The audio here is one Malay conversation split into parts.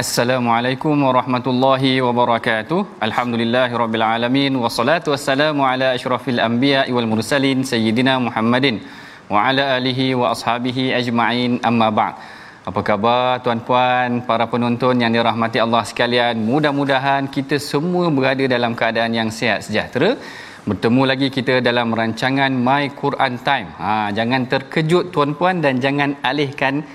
Assalamualaikum warahmatullahi wabarakatuh. Alhamdulillahirabbil alamin wassalatu wassalamu ala asyrafil anbiya'i wal mursalin sayyidina Muhammadin wa ala alihi wa ashabihi ajma'in amma ba'd. Apa khabar tuan-puan, para penonton yang dirahmati Allah sekalian? Mudah-mudahan kita semua berada dalam keadaan yang sihat sejahtera. Bertemu lagi kita dalam rancangan My Quran Time. Ha, jangan terkejut tuan-puan dan jangan alihkan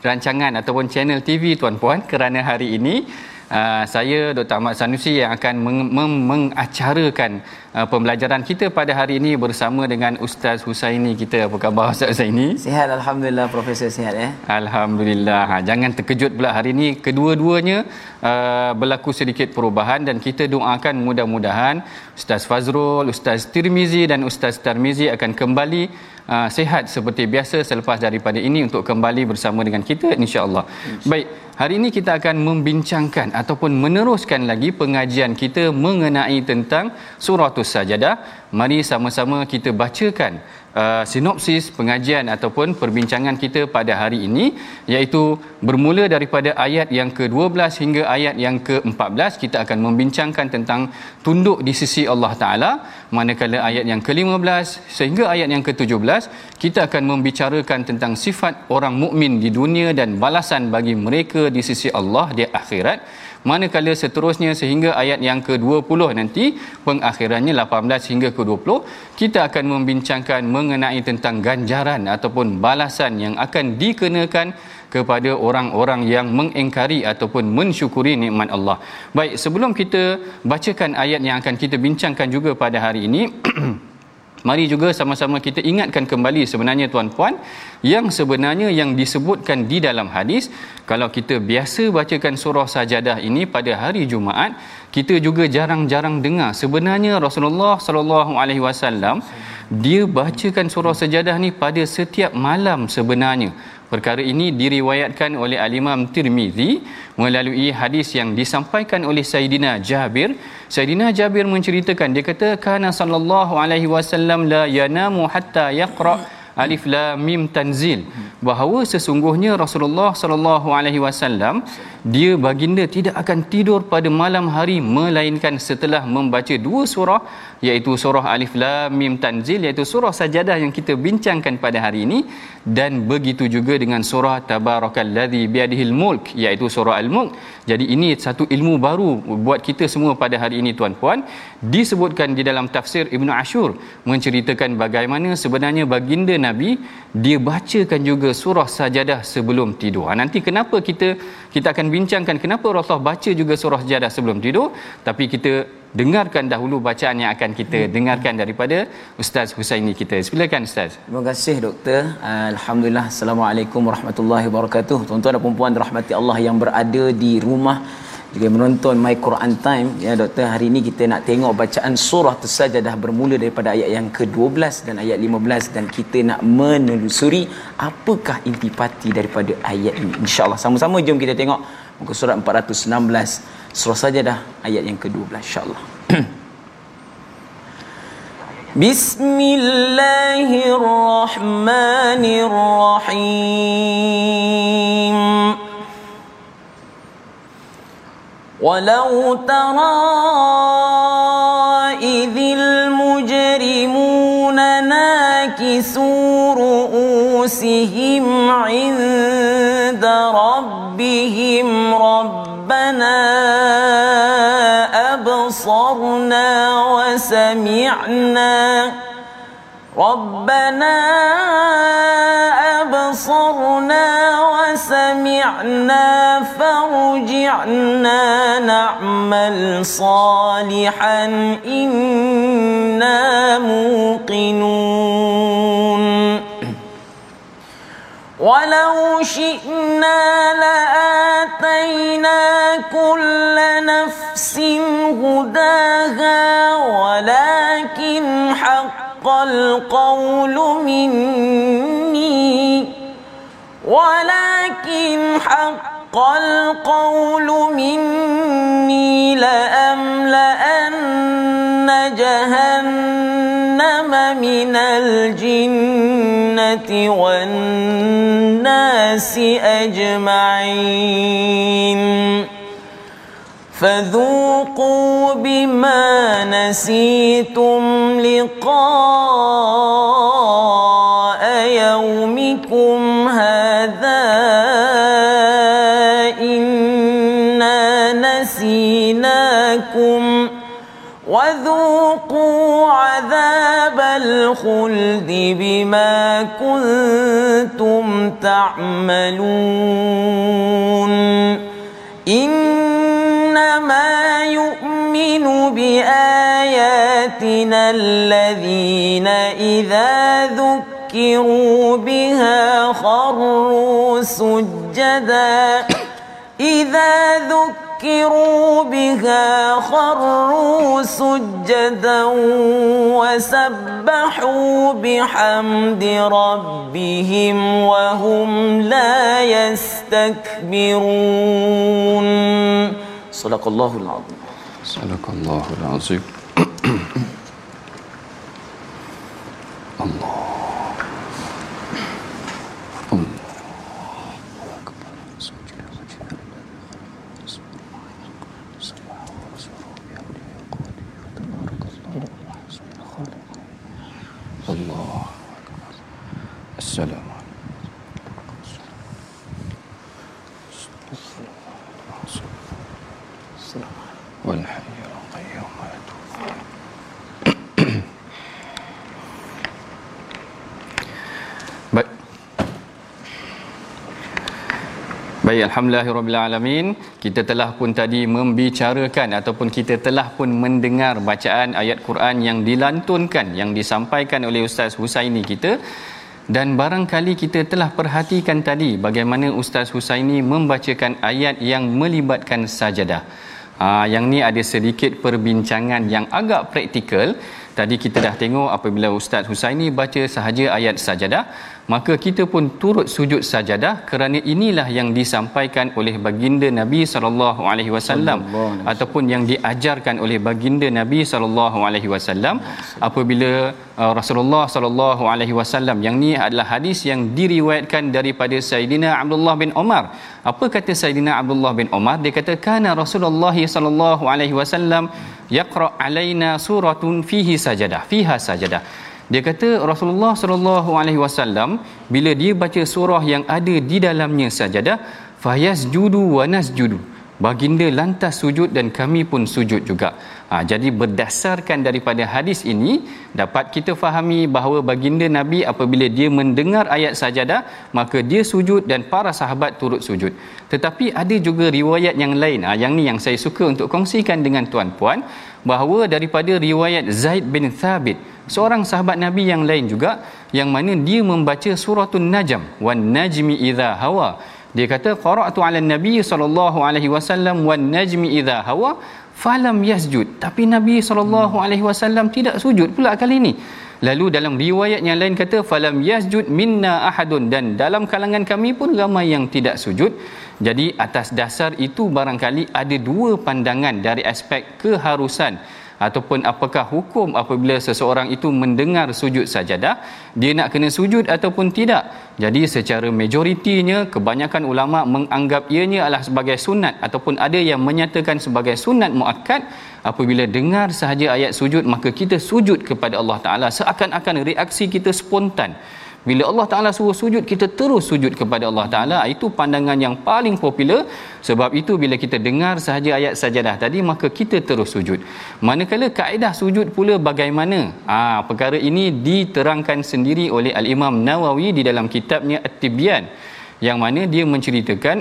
rancangan ataupun channel TV tuan-puan kerana hari ini uh, saya Dr. Ahmad Sanusi yang akan meng- meng- mengacarakan uh, pembelajaran kita pada hari ini bersama dengan Ustaz Husaini kita. Apa khabar Ustaz Husaini? Sihat Alhamdulillah Profesor sihat ya Alhamdulillah. Ha, jangan terkejut pula hari ini kedua-duanya uh, berlaku sedikit perubahan dan kita doakan mudah-mudahan Ustaz Fazrul, Ustaz Tirmizi dan Ustaz Tarmizi akan kembali uh, sihat seperti biasa selepas daripada ini untuk kembali bersama dengan kita insya-Allah. Baik, hari ini kita akan membincangkan ataupun meneruskan lagi pengajian kita mengenai tentang suratus sajadah. Mari sama-sama kita bacakan uh, sinopsis pengajian ataupun perbincangan kita pada hari ini iaitu bermula daripada ayat yang ke-12 hingga ayat yang ke-14 kita akan membincangkan tentang tunduk di sisi Allah Taala manakala ayat yang ke-15 sehingga ayat yang ke-17 kita akan membicarakan tentang sifat orang mukmin di dunia dan balasan bagi mereka di sisi Allah di akhirat manakala seterusnya sehingga ayat yang ke-20 nanti pengakhirannya 18 hingga ke-20 kita akan membincangkan mengenai tentang ganjaran ataupun balasan yang akan dikenakan kepada orang-orang yang mengingkari ataupun mensyukuri nikmat Allah. Baik, sebelum kita bacakan ayat yang akan kita bincangkan juga pada hari ini Mari juga sama-sama kita ingatkan kembali sebenarnya tuan-puan yang sebenarnya yang disebutkan di dalam hadis kalau kita biasa bacakan surah sajadah ini pada hari Jumaat kita juga jarang-jarang dengar sebenarnya Rasulullah sallallahu alaihi wasallam dia bacakan surah sajadah ni pada setiap malam sebenarnya Perkara ini diriwayatkan oleh Al-Imam Tirmizi melalui hadis yang disampaikan oleh Sayyidina Jabir. Sayyidina Jabir menceritakan dia kata kana sallallahu alaihi wasallam la yanamu hatta yaqra alif lam mim tanzil. Bahawa sesungguhnya Rasulullah sallallahu alaihi wasallam dia baginda tidak akan tidur pada malam hari melainkan setelah membaca dua surah iaitu surah alif lam mim tanzil iaitu surah sajadah yang kita bincangkan pada hari ini dan begitu juga dengan surah tabarakallazi biadihil mulk iaitu surah al-mulk. Jadi ini satu ilmu baru buat kita semua pada hari ini tuan-puan disebutkan di dalam tafsir Ibnu Ashur menceritakan bagaimana sebenarnya baginda Nabi dia bacakan juga surah sajadah sebelum tidur. Ha, nanti kenapa kita kita akan bincangkan kenapa Rasulullah baca juga surah sajadah sebelum tidur tapi kita dengarkan dahulu bacaan yang akan kita dengarkan daripada Ustaz Husaini kita. Silakan Ustaz. Terima kasih doktor. Alhamdulillah. Assalamualaikum warahmatullahi wabarakatuh. Tuan-tuan dan puan-puan dirahmati Allah yang berada di rumah juga menonton My Quran Time ya doktor hari ini kita nak tengok bacaan surah As-Sajdah bermula daripada ayat yang ke-12 dan ayat 15 dan kita nak menelusuri apakah intipati daripada ayat ini. Insyaallah sama-sama jom kita tengok. Muka surat 416 surah Sajdah ayat yang ke-12 insyaallah. Bismillahirrahmanirrahim ولو ترى إذ المجرمون ناكسوا رؤوسهم عند ربهم ربنا أبصرنا وسمعنا ربنا أبصرنا وسمعنا فارجعنا نعمل صالحا إنا موقنون. ولو شئنا لآتينا كل نفس هداها ولكن حق القول مني ولكن حق القول مني. الجنة والناس أجمعين. فذوقوا بما نسيتم لقاء يومكم هذا. إنا نسيناكم الخلد بما كنتم تعملون. إنما يؤمن بآياتنا الذين إذا ذكروا بها خروا سجدا. إذا ذكروا بها خروا سجدا وسبحوا بحمد ربهم وهم لا يستكبرون صدق الله العظيم. صدق الله العظيم الله الله. السلام. Baik, Alhamdulillahirrahmanirrahim. Kita telah pun tadi membicarakan ataupun kita telah pun mendengar bacaan ayat Quran yang dilantunkan, yang disampaikan oleh Ustaz Husaini kita. Dan barangkali kita telah perhatikan tadi bagaimana Ustaz Husaini membacakan ayat yang melibatkan sajadah. Ha, yang ni ada sedikit perbincangan yang agak praktikal. Tadi kita dah tengok apabila Ustaz Husaini baca sahaja ayat sajadah, maka kita pun turut sujud sajadah kerana inilah yang disampaikan oleh baginda Nabi sallallahu alaihi wasallam ataupun yang diajarkan oleh baginda Nabi sallallahu alaihi wasallam apabila uh, Rasulullah sallallahu alaihi wasallam yang ni adalah hadis yang diriwayatkan daripada Sayyidina Abdullah bin Umar. Apa kata Sayyidina Abdullah bin Umar? Dia kata kana Rasulullah sallallahu alaihi wasallam yaqra alaina suratun fihi sajadah, fiha sajadah. Dia kata Rasulullah sallallahu alaihi wasallam bila dia baca surah yang ada di dalamnya sajadah fayasjudu wa nasjudu baginda lantas sujud dan kami pun sujud juga. Ha, jadi berdasarkan daripada hadis ini dapat kita fahami bahawa baginda Nabi apabila dia mendengar ayat sajadah maka dia sujud dan para sahabat turut sujud. Tetapi ada juga riwayat yang lain. Ha, yang ni yang saya suka untuk kongsikan dengan tuan-puan bahawa daripada riwayat Zaid bin Thabit seorang sahabat Nabi yang lain juga yang mana dia membaca suratul Najm wan najmi idza hawa dia kata qara'tu 'ala nabi sallallahu alaihi wasallam wan najmi idza hawa falam yasjud. Tapi nabi sallallahu alaihi wasallam tidak sujud pula kali ini. Lalu dalam riwayat yang lain kata falam yasjud minna ahadun. Dan dalam kalangan kami pun ramai yang tidak sujud. Jadi atas dasar itu barangkali ada dua pandangan dari aspek keharusan ataupun apakah hukum apabila seseorang itu mendengar sujud sajadah dia nak kena sujud ataupun tidak? Jadi secara majoritinya kebanyakan ulama menganggap ianya adalah sebagai sunat ataupun ada yang menyatakan sebagai sunat muakkad. Apabila dengar sahaja ayat sujud maka kita sujud kepada Allah taala. Seakan-akan reaksi kita spontan bila Allah Taala suruh sujud kita terus sujud kepada Allah Taala. Itu pandangan yang paling popular. Sebab itu bila kita dengar sahaja ayat sajadah tadi maka kita terus sujud. Manakala kaedah sujud pula bagaimana? Ah ha, perkara ini diterangkan sendiri oleh al-Imam Nawawi di dalam kitabnya At-Tibyan yang mana dia menceritakan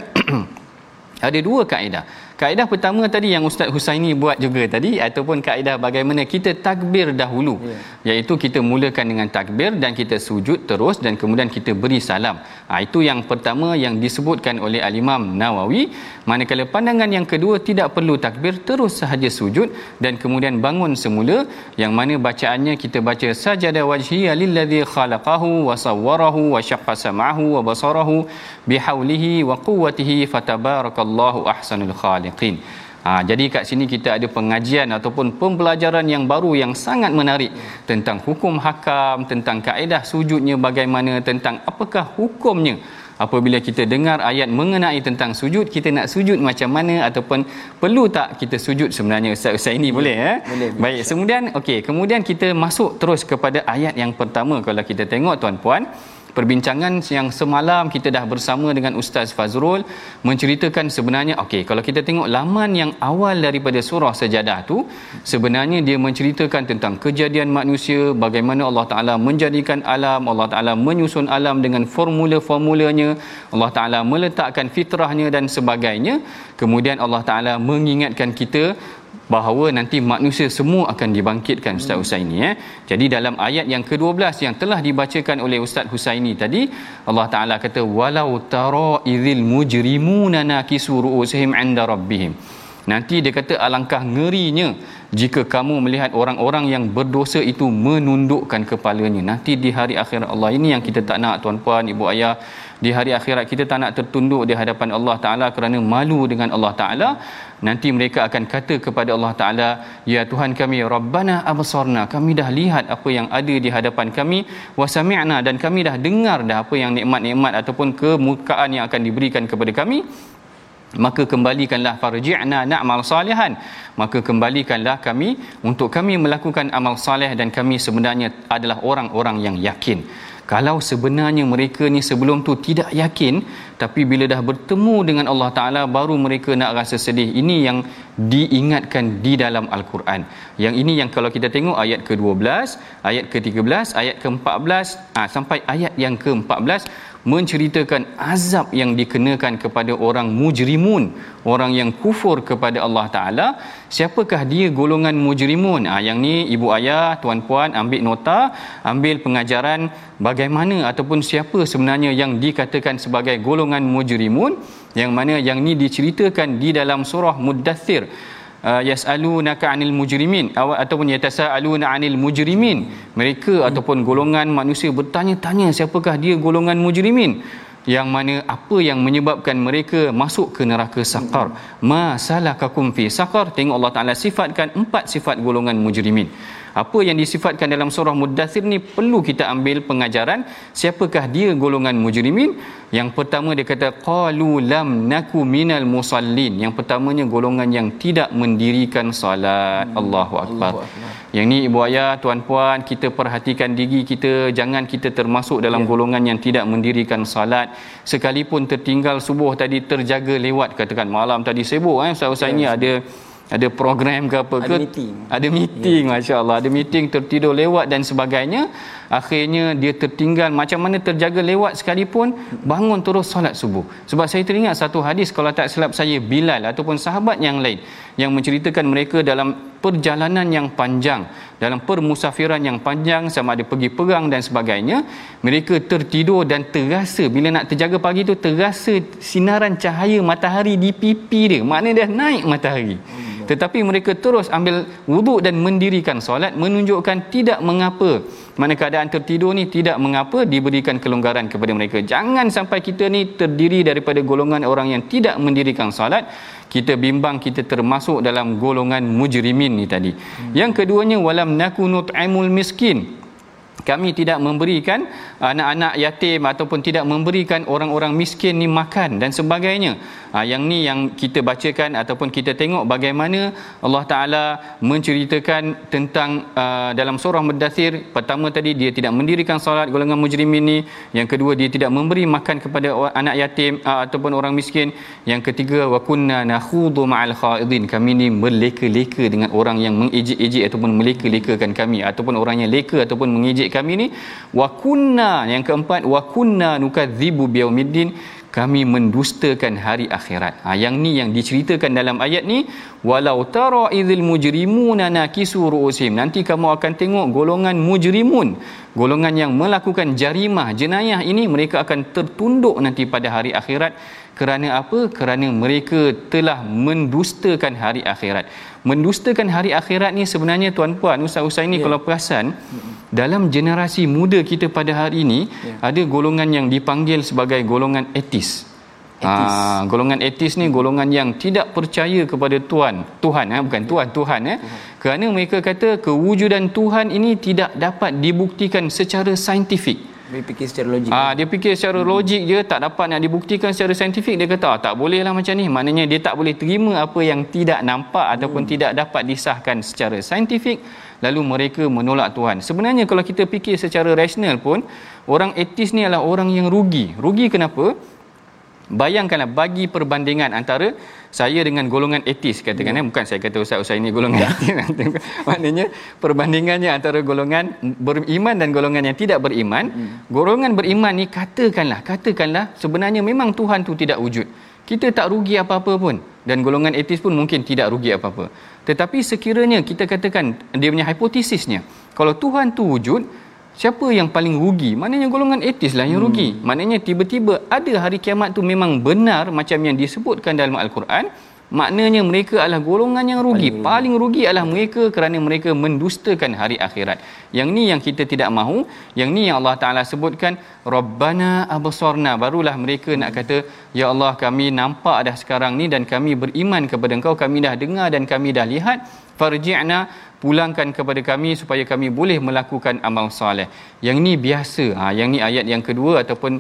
ada dua kaedah Kaedah pertama tadi yang Ustaz Husaini buat juga tadi ataupun kaedah bagaimana kita takbir dahulu yeah. iaitu kita mulakan dengan takbir dan kita sujud terus dan kemudian kita beri salam. Ha, itu yang pertama yang disebutkan oleh Al-Imam Nawawi. Manakala pandangan yang kedua tidak perlu takbir terus sahaja sujud dan kemudian bangun semula yang mana bacaannya kita baca sajada wajhi lillazi khalaqahu wa sawwarahu wa syaqqa sam'ahu wa basarahu bihaulihi wa quwwatihi fatabarakallahu ahsanul khaliq khaliqin. Ha, jadi kat sini kita ada pengajian ataupun pembelajaran yang baru yang sangat menarik tentang hukum hakam, tentang kaedah sujudnya bagaimana, tentang apakah hukumnya. Apabila kita dengar ayat mengenai tentang sujud kita nak sujud macam mana ataupun perlu tak kita sujud sebenarnya? Ustaz Ustaz ini boleh eh? Boleh baik kemudian okey kemudian kita masuk terus kepada ayat yang pertama. Kalau kita tengok tuan-puan perbincangan yang semalam kita dah bersama dengan Ustaz Fazrul menceritakan sebenarnya okey kalau kita tengok laman yang awal daripada surah sejadah tu sebenarnya dia menceritakan tentang kejadian manusia bagaimana Allah Taala menjadikan alam Allah Taala menyusun alam dengan formula-formulanya Allah Taala meletakkan fitrahnya dan sebagainya. Kemudian Allah Taala mengingatkan kita bahawa nanti manusia semua akan dibangkitkan Ustaz. Husaini eh. Jadi dalam ayat yang ke-12 yang telah dibacakan oleh Ustaz Husaini tadi Allah Taala kata walau tara idzil mujrimuna nakisu ru'usihim 'inda rabbihim. Nanti dia kata alangkah ngerinya jika kamu melihat orang-orang yang berdosa itu menundukkan kepalanya. Nanti di hari akhirat Allah ini yang kita tak nak tuan-puan, ibu ayah di hari akhirat kita tak nak tertunduk di hadapan Allah Taala kerana malu dengan Allah Taala. Nanti mereka akan kata kepada Allah Taala ya Tuhan kami rabbana absarna. Kami dah lihat apa yang ada di hadapan kami. Wa sami'na dan kami dah dengar dah apa yang nikmat-nikmat ataupun kemukaan yang akan diberikan kepada kami. Maka kembalikanlah farji'na na'mal salihan. Maka kembalikanlah kami untuk kami melakukan amal saleh dan kami sebenarnya adalah orang-orang yang yakin kalau sebenarnya mereka ni sebelum tu tidak yakin tapi bila dah bertemu dengan Allah Taala baru mereka nak rasa sedih. Ini yang diingatkan di dalam al-Quran. Yang ini yang kalau kita tengok ayat ke-12 ayat ke-13 ayat ke-14 ah, sampai ayat yang ke-14 menceritakan azab yang dikenakan kepada orang mujrimun orang yang kufur kepada Allah taala siapakah dia golongan mujrimun? Ah yang ni ibu ayah tuan-puan ambil nota ambil pengajaran bagaimana ataupun siapa sebenarnya yang dikatakan sebagai golongan mujrimun? Yang mana yang ni diceritakan di dalam surah muddathir uh, yasalunaka anil mujrimin ataupun yatasaaluna anil mujrimin. Mereka hmm. ataupun golongan manusia bertanya-tanya siapakah dia golongan mujrimin yang mana apa yang menyebabkan mereka masuk ke neraka saqar masalakakum fi saqar tengok Allah Taala sifatkan empat sifat golongan mujrimin apa yang disifatkan dalam surah Muddathir ni perlu kita ambil pengajaran siapakah dia golongan mujrimin? Yang pertama dia kata qalu lam naku minal musallin. Yang pertamanya golongan yang tidak mendirikan solat hmm. Allahu akbar. Yang ni ibu ayah tuan puan kita perhatikan diri kita. Jangan kita termasuk dalam yeah. golongan yang tidak mendirikan solat sekalipun tertinggal subuh tadi terjaga lewat katakan malam tadi sibuk eh ustaz-ustaz yeah. ini ada ada program ke apa ke? Ada meeting. Ada meeting yeah. masya-Allah ada meeting tertidur lewat dan sebagainya akhirnya dia tertinggal. Macam mana terjaga lewat sekalipun bangun terus solat subuh. Sebab saya teringat satu hadis kalau tak silap saya Bilal ataupun sahabat yang lain yang menceritakan mereka dalam perjalanan yang panjang dalam permusafiran yang panjang sama ada pergi perang dan sebagainya mereka tertidur dan terasa bila nak terjaga pagi tu terasa sinaran cahaya matahari di pipi dia. Maknanya dah naik matahari. Tetapi mereka terus ambil wuduk dan mendirikan solat menunjukkan tidak mengapa mana keadaan tertidur ni tidak mengapa diberikan kelonggaran kepada mereka. Jangan sampai kita ni terdiri daripada golongan orang yang tidak mendirikan solat. Kita bimbang kita termasuk dalam golongan mujrimin ni tadi. Hmm. yang keduanya walam nakunut amul miskin. Kami tidak memberikan anak-anak yatim ataupun tidak memberikan orang-orang miskin ni makan dan sebagainya ha, yang ni yang kita bacakan ataupun kita tengok bagaimana Allah Taala menceritakan tentang uh, dalam surah Mudathir pertama tadi dia tidak mendirikan solat golongan mujrimin ni yang kedua dia tidak memberi makan kepada anak yatim uh, ataupun orang miskin yang ketiga kunna nakhudu ma'al khaidin kami ni meleka-leka dengan orang yang mengejek-ejek ataupun meleka-lekakan kami ataupun orang yang leka ataupun mengejek kami ni. Kunna yang keempat kunna nukadzibu biyaumiddin kami mendustakan hari akhirat. Ha, yang ni yang diceritakan dalam ayat ni walau tara idzil mujrimuna nakisu ru'usim. Nanti kamu akan tengok golongan mujrimun, golongan yang melakukan jarimah, jenayah ini mereka akan tertunduk nanti pada hari akhirat kerana apa? Kerana mereka telah mendustakan hari akhirat. Mendustakan hari akhirat ni sebenarnya tuan-puan, ustaz-ustaz ini yeah. kalau perasan dalam generasi muda kita pada hari ini yeah. ada golongan yang dipanggil sebagai golongan etis. Etis. Ha, golongan etis ni golongan yang tidak percaya kepada Tuhan. Tuhan eh? bukan Tuhan, Tuhan eh. Tuhan. Kerana mereka kata kewujudan Tuhan ini tidak dapat dibuktikan secara saintifik. Dia fikir secara logik. Ah, dia fikir secara hmm. logik je, tak dapat nak dibuktikan secara saintifik. Dia kata, ah, tak boleh lah macam ni. Maknanya dia tak boleh terima apa yang tidak nampak hmm. ataupun tidak dapat disahkan secara saintifik. Lalu mereka menolak Tuhan. Sebenarnya kalau kita fikir secara rasional pun, orang etis ni adalah orang yang rugi. Rugi kenapa? Bayangkanlah bagi perbandingan antara saya dengan golongan etis katakan ya. eh bukan saya kata ustaz-ustaz ini golongan ya. etis maknanya perbandingannya antara golongan beriman dan golongan yang tidak beriman hmm. golongan beriman ni katakanlah katakanlah sebenarnya memang Tuhan tu tidak wujud kita tak rugi apa-apa pun dan golongan etis pun mungkin tidak rugi apa-apa tetapi sekiranya kita katakan dia punya hipotesisnya kalau Tuhan tu wujud siapa yang paling rugi? Maknanya golongan etis lah yang rugi. Hmm. maknanya tiba-tiba ada hari kiamat tu memang benar macam yang disebutkan dalam al-Quran. Maknanya mereka adalah golongan yang rugi. Paling, paling rugi adalah mereka kerana mereka mendustakan hari akhirat. Yang ni yang kita tidak mahu yang ni yang Allah Taala sebutkan rabbana absarna. Barulah mereka nak kata ya Allah kami nampak dah sekarang ni dan kami beriman kepada engkau kami dah dengar dan kami dah lihat. Farji'na pulangkan kepada kami supaya kami boleh melakukan amal soleh. Yang ini biasa. Ha, yang ini ayat yang kedua ataupun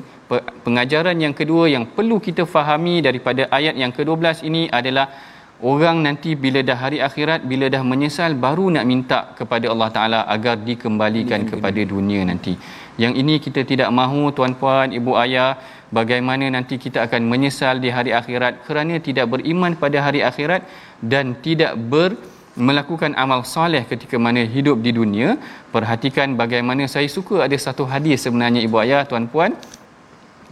pengajaran yang kedua yang perlu kita fahami daripada ayat yang ke-12 ini adalah orang nanti bila dah hari akhirat bila dah menyesal baru nak minta kepada Allah Taala agar dikembalikan ya, kepada dunia nanti. Yang ini kita tidak mahu tuan-puan, ibu ayah bagaimana nanti kita akan menyesal di hari akhirat kerana tidak beriman pada hari akhirat dan tidak ber melakukan amal soleh ketika mana hidup di dunia perhatikan bagaimana saya suka ada satu hadis sebenarnya ibu ayah tuan puan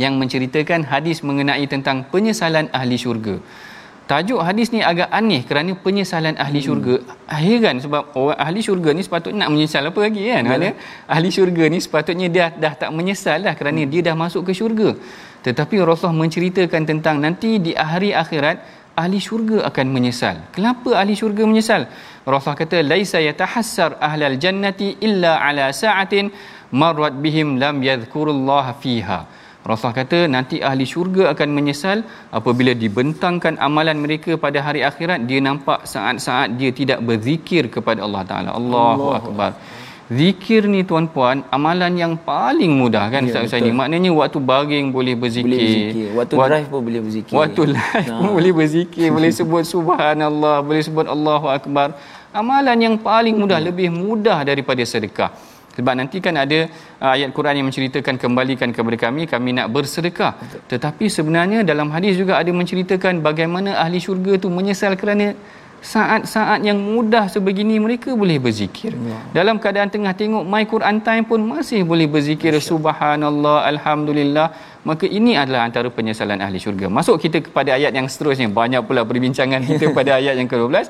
yang menceritakan hadis mengenai tentang penyesalan ahli syurga tajuk hadis ni agak aneh kerana penyesalan ahli hmm. syurga heran sebab orang ahli syurga ni sepatutnya nak menyesal apa lagi kan ya. ahli syurga ni sepatutnya dia dah tak menyesal dah kerana hmm. dia dah masuk ke syurga tetapi Rasulullah menceritakan tentang nanti di hari akhirat ahli syurga akan menyesal. Kenapa ahli syurga menyesal? Rasulullah kata laisa yatahassar ahlal jannati illa ala sa'atin marrat bihim lam yadhkurullaha fiha. Rasulullah kata nanti ahli syurga akan menyesal apabila dibentangkan amalan mereka pada hari akhirat dia nampak saat-saat dia tidak berzikir kepada Allah Taala. Allahu akbar. Zikir ni tuan-puan amalan yang paling mudah kan ya, Ustaz Husaini. Maknanya waktu baring boleh berzikir. Boleh berzikir. Waktu Wak- drive pun boleh berzikir. Waktu live pun boleh berzikir, boleh sebut subhanallah, boleh sebut Allahu akbar. Amalan yang paling mudah, ya. lebih mudah daripada sedekah. Sebab nanti kan ada uh, ayat Quran yang menceritakan kembalikan kepada kami, kami nak bersedekah. Betul. Tetapi sebenarnya dalam hadis juga ada menceritakan bagaimana ahli syurga tu menyesal kerana saat-saat yang mudah sebegini mereka boleh berzikir. Ya. Dalam keadaan tengah tengok My Quran Time pun masih boleh berzikir Masya. subhanallah alhamdulillah. Maka ini adalah antara penyesalan ahli syurga. Masuk kita kepada ayat yang seterusnya. Banyak pula perbincangan kita pada ayat yang ke-12.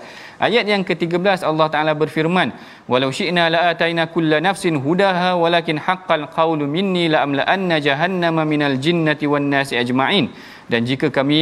Ayat yang ke-13 Allah Taala berfirman, "Walau syi'na la'ataina kulla nafsin hudaha walakin haqqal qawlu minni la'amla'anna jahannama minal jinnati wan nasi ajma'in." Dan jika kami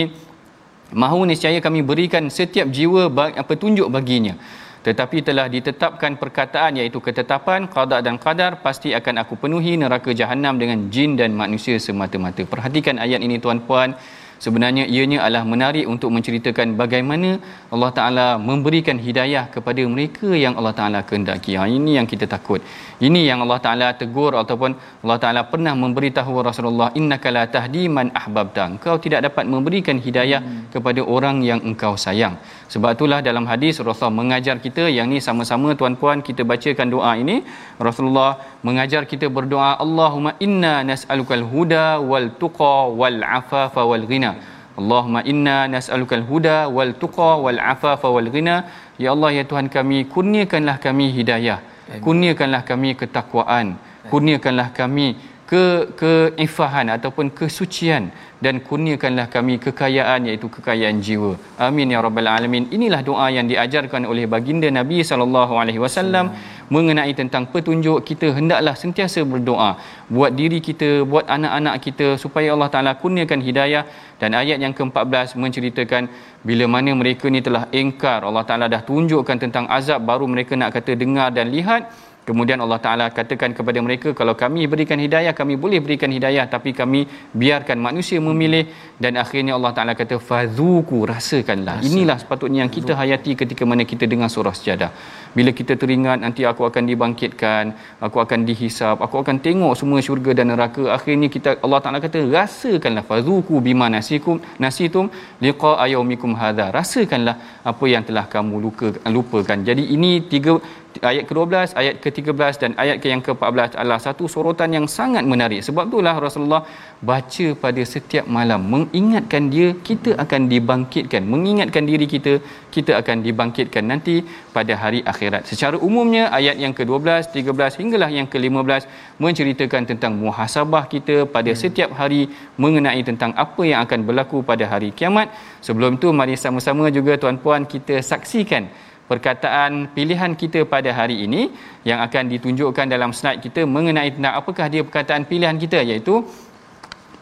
mahu niscaya kami berikan setiap jiwa petunjuk baginya. Tetapi telah ditetapkan perkataan iaitu ketetapan qada dan qadar pasti akan aku penuhi neraka jahanam dengan jin dan manusia semata-mata. Perhatikan ayat ini tuan-puan sebenarnya ianya adalah menarik untuk menceritakan bagaimana Allah Taala memberikan hidayah kepada mereka yang Allah Taala kehendaki. Ha, ini yang kita takut. Ini yang Allah Taala tegur ataupun Allah Taala pernah memberitahu Rasulullah innaka la tahdi man ahbabta. Engkau tidak dapat memberikan hidayah hmm. kepada orang yang engkau sayang. Sebab itulah dalam hadis Rasulullah mengajar kita yang ni sama-sama tuan-puan kita bacakan doa ini. Rasulullah mengajar kita berdoa Allahumma inna nas'alukal huda wal tuqa wal afafa wal ghina. Allahumma inna nas'alukal huda wal tuqa wal afafa wal ghina. Ya Allah ya Tuhan kami kurniakanlah kami hidayah. Kurniakanlah kami ketakwaan. Kurniakanlah kami ke keifahan ataupun kesucian dan kurniakanlah kami kekayaan iaitu kekayaan jiwa. Amin ya rabbal alamin. Inilah doa yang diajarkan oleh baginda Nabi sallallahu alaihi wasallam mengenai tentang petunjuk kita hendaklah sentiasa berdoa buat diri kita, buat anak-anak kita supaya Allah Taala kurniakan hidayah dan ayat yang ke-14 menceritakan bila mana mereka ni telah engkar Allah Taala dah tunjukkan tentang azab baru mereka nak kata dengar dan lihat Kemudian Allah Taala katakan kepada mereka kalau kami berikan hidayah kami boleh berikan hidayah tapi kami biarkan manusia memilih dan akhirnya Allah Taala kata fadzuku rasakanlah. Inilah sepatutnya yang kita hayati ketika mana kita dengar surah sejadah. Bila kita teringat nanti aku akan dibangkitkan, aku akan dihisap, aku akan tengok semua syurga dan neraka. Akhirnya kita Allah Taala kata rasakanlah fadzuku bima nasikum nasitum liqa ayaumikum hadza. Rasakanlah apa yang telah kamu luka, lupakan. Jadi ini tiga ayat ke-12, ayat ke-13 dan ayat ke yang ke-14 adalah satu sorotan yang sangat menarik. Sebab itulah Rasulullah baca pada setiap malam mengingatkan dia kita akan dibangkitkan, mengingatkan diri kita kita akan dibangkitkan nanti pada hari akhirat. Secara umumnya ayat yang ke-12, 13 hinggalah yang ke-15 menceritakan tentang muhasabah kita pada hmm. setiap hari mengenai tentang apa yang akan berlaku pada hari kiamat. Sebelum itu mari sama-sama juga tuan-puan kita saksikan perkataan pilihan kita pada hari ini yang akan ditunjukkan dalam slide kita mengenai tentang apakah dia perkataan pilihan kita iaitu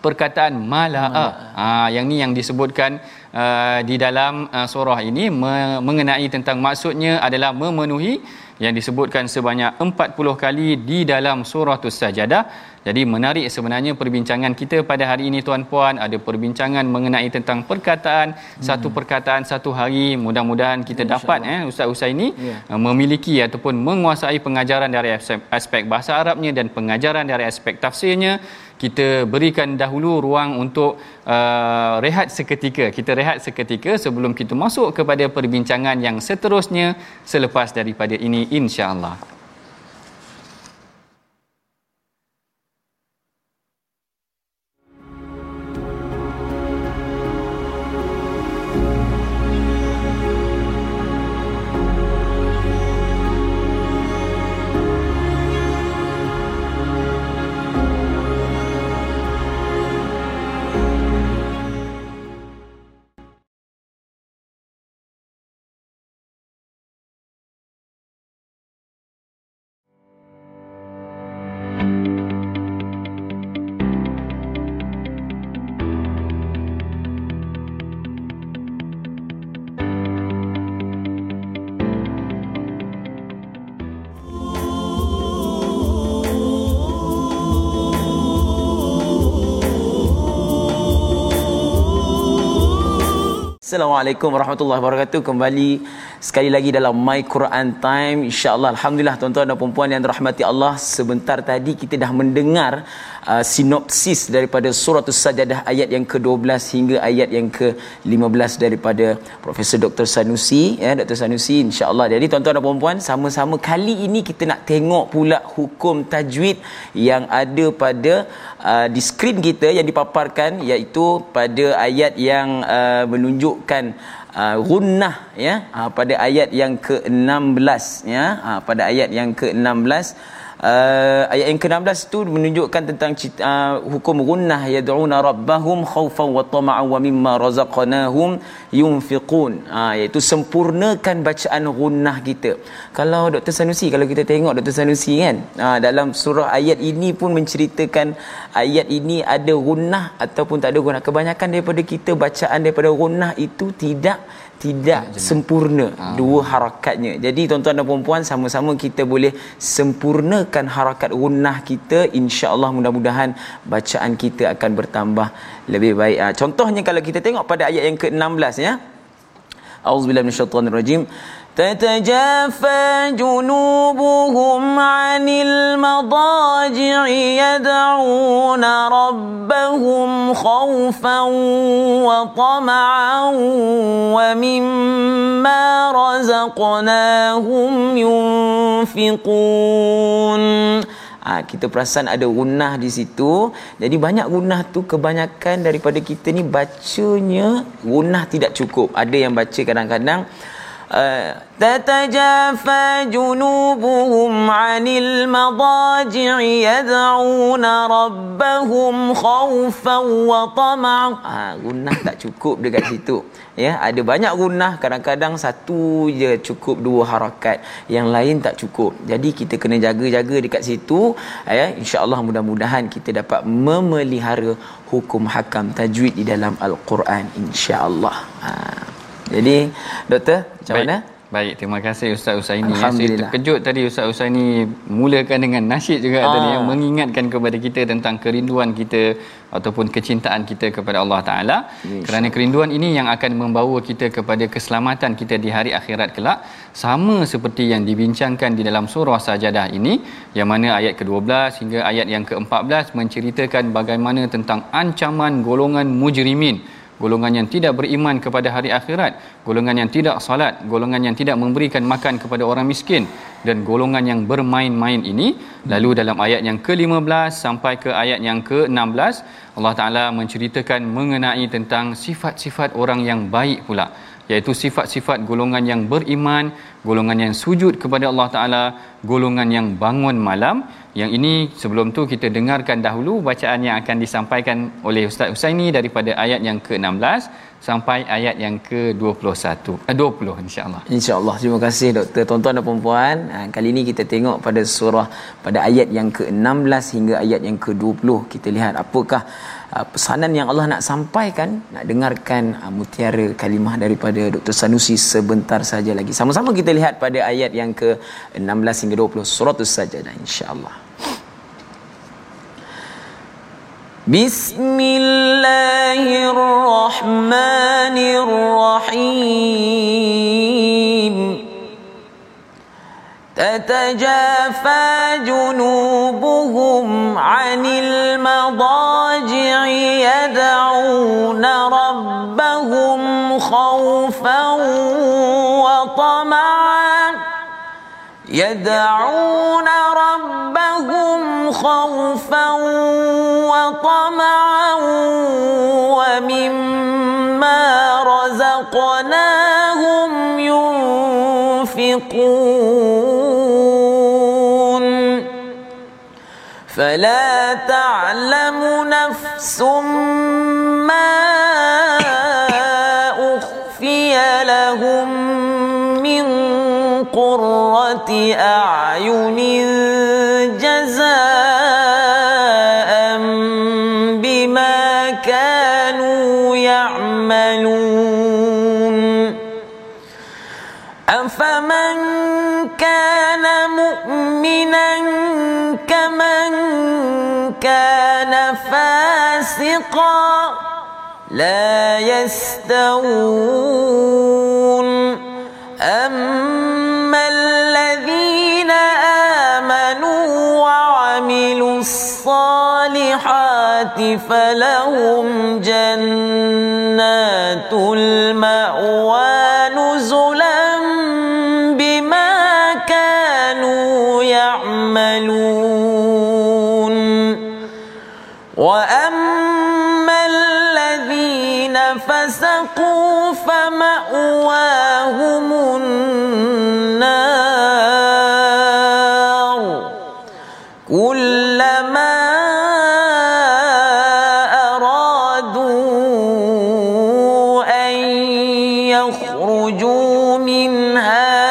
perkataan malaa. Ha, yang ni yang disebutkan uh, di dalam uh, surah ini me- mengenai tentang maksudnya adalah memenuhi yang disebutkan sebanyak 40 kali di dalam surah Sajadah jadi menarik sebenarnya perbincangan kita pada hari ini tuan-puan ada perbincangan mengenai tentang perkataan hmm. satu perkataan satu hari. Mudah-mudahan kita dapat eh ustaz-ustaz ini yeah. Uh, memiliki ataupun menguasai pengajaran dari aspek bahasa Arabnya dan pengajaran dari aspek tafsirnya. Kita berikan dahulu ruang untuk uh, rehat seketika. Kita rehat seketika sebelum kita masuk kepada perbincangan yang seterusnya selepas daripada ini insya-Allah Assalamualaikum warahmatullahi wabarakatuh. Kembali sekali lagi dalam My Quran Time. Insya-Allah alhamdulillah tuan-tuan dan puan-puan yang dirahmati Allah, sebentar tadi kita dah mendengar uh, sinopsis daripada surah As-Sajdah ayat yang ke-12 hingga ayat yang ke-15 daripada Profesor Dr. Sanusi ya Dr. Sanusi insya-Allah. Jadi tuan-tuan dan puan-puan, sama-sama kali ini kita nak tengok pula hukum tajwid yang ada pada uh, di skrin kita yang dipaparkan iaitu pada ayat yang uh, menunjukkan uh, gunnah ya. Uh, pada ayat yang ke-16 ya. Uh, pada ayat yang ke-16 uh, ayat yang ke-16 tu menunjukkan tentang uh, hukum gunnah. Yad'una rabbahum khaufan wa tama'an wa mimma razaqnahum yunfiqun. Uh, iaitu sempurnakan bacaan gunnah kita. Kalau Dr Sanusi kalau kita tengok Dr Sanusi kan uh, dalam surah ayat ini pun menceritakan ayat ini ada gunnah ataupun tak ada gunnah. Kebanyakan daripada kita bacaan daripada gunnah itu tidak tidak sempurna Ha. dua harakatnya. Jadi tuan-tuan dan puan-puan sama-sama kita boleh sempurnakan harakat gunnah kita insya-Allah mudah-mudahan bacaan kita akan bertambah lebih baik. Ah, contohnya kalau kita tengok pada ayat yang ke-16 ya. Auzubillahi minasyaitonirrajim. تتجافى جنوبهم عن المضاجع يدعون ربهم خوفا وطمعا ومما رزقناهم ينفقون Ha, kita perasan ada gunnah di situ. Jadi banyak gunnah tu kebanyakan daripada kita ni bacanya gunnah tidak cukup. Ada yang baca kadang-kadang uh, تتجافى جنوبهم عن المضاجع يدعون ربهم خوفا وطمعا ha, gunnah tak cukup dekat situ ya ada banyak gunnah kadang-kadang satu je cukup dua harakat yang lain tak cukup jadi kita kena jaga-jaga dekat situ ya insyaallah mudah-mudahan kita dapat memelihara hukum hakam tajwid di dalam al-Quran insyaallah ha. jadi doktor macam Baik. mana Baik, terima kasih Ustaz Usaini. Ya, Saya terkejut tadi Ustaz Usaini mulakan dengan nasyid juga Ah. tadi yang mengingatkan kepada kita tentang kerinduan kita ataupun kecintaan kita kepada Allah Taala. InsyaAllah. Kerana kerinduan ini yang akan membawa kita kepada keselamatan kita di hari akhirat kelak. Sama seperti yang dibincangkan di dalam surah Sajadah ini yang mana ayat ke-12 hingga ayat yang ke-14 menceritakan bagaimana tentang ancaman golongan mujrimin golongan yang tidak beriman kepada hari akhirat, golongan yang tidak salat, golongan yang tidak memberikan makan kepada orang miskin dan golongan yang bermain-main ini lalu dalam ayat yang ke-15 sampai ke ayat yang ke-16 Allah Taala menceritakan mengenai tentang sifat-sifat orang yang baik pula iaitu sifat-sifat golongan yang beriman, golongan yang sujud kepada Allah Taala, golongan yang bangun malam. Yang ini sebelum tu kita dengarkan dahulu bacaan yang akan disampaikan oleh Ustaz Husaini daripada ayat yang ke-16 sampai ayat yang ke-21. Eh, 20 insya-Allah. InsyaAllah. Terima kasih doktor. Tuan-tuan dan puan-puan, ha, kali ini kita tengok pada surah pada ayat yang ke-16 hingga ayat yang ke-20. Kita lihat apakah Ah, pesanan yang Allah nak sampaikan nak dengarkan ah, mutiara kalimah daripada Dr Sanusi sebentar saja lagi sama-sama kita lihat pada ayat yang ke 16 hingga 20 surah saja, Insya Allah. Bismillahirrahmanirrahim تتجافى جنوبهم عن المضاجع يدعون ربهم خوفا وطمعا. يدعون ربهم خوفا وطمعا. ومما رزقناهم ينفقون فلا تعلم نفس ما أخفي لهم من قرة أعين لا يستوون. أما الذين آمنوا وعملوا الصالحات فلهم جنات المأوى نزلا فاخرجوا منها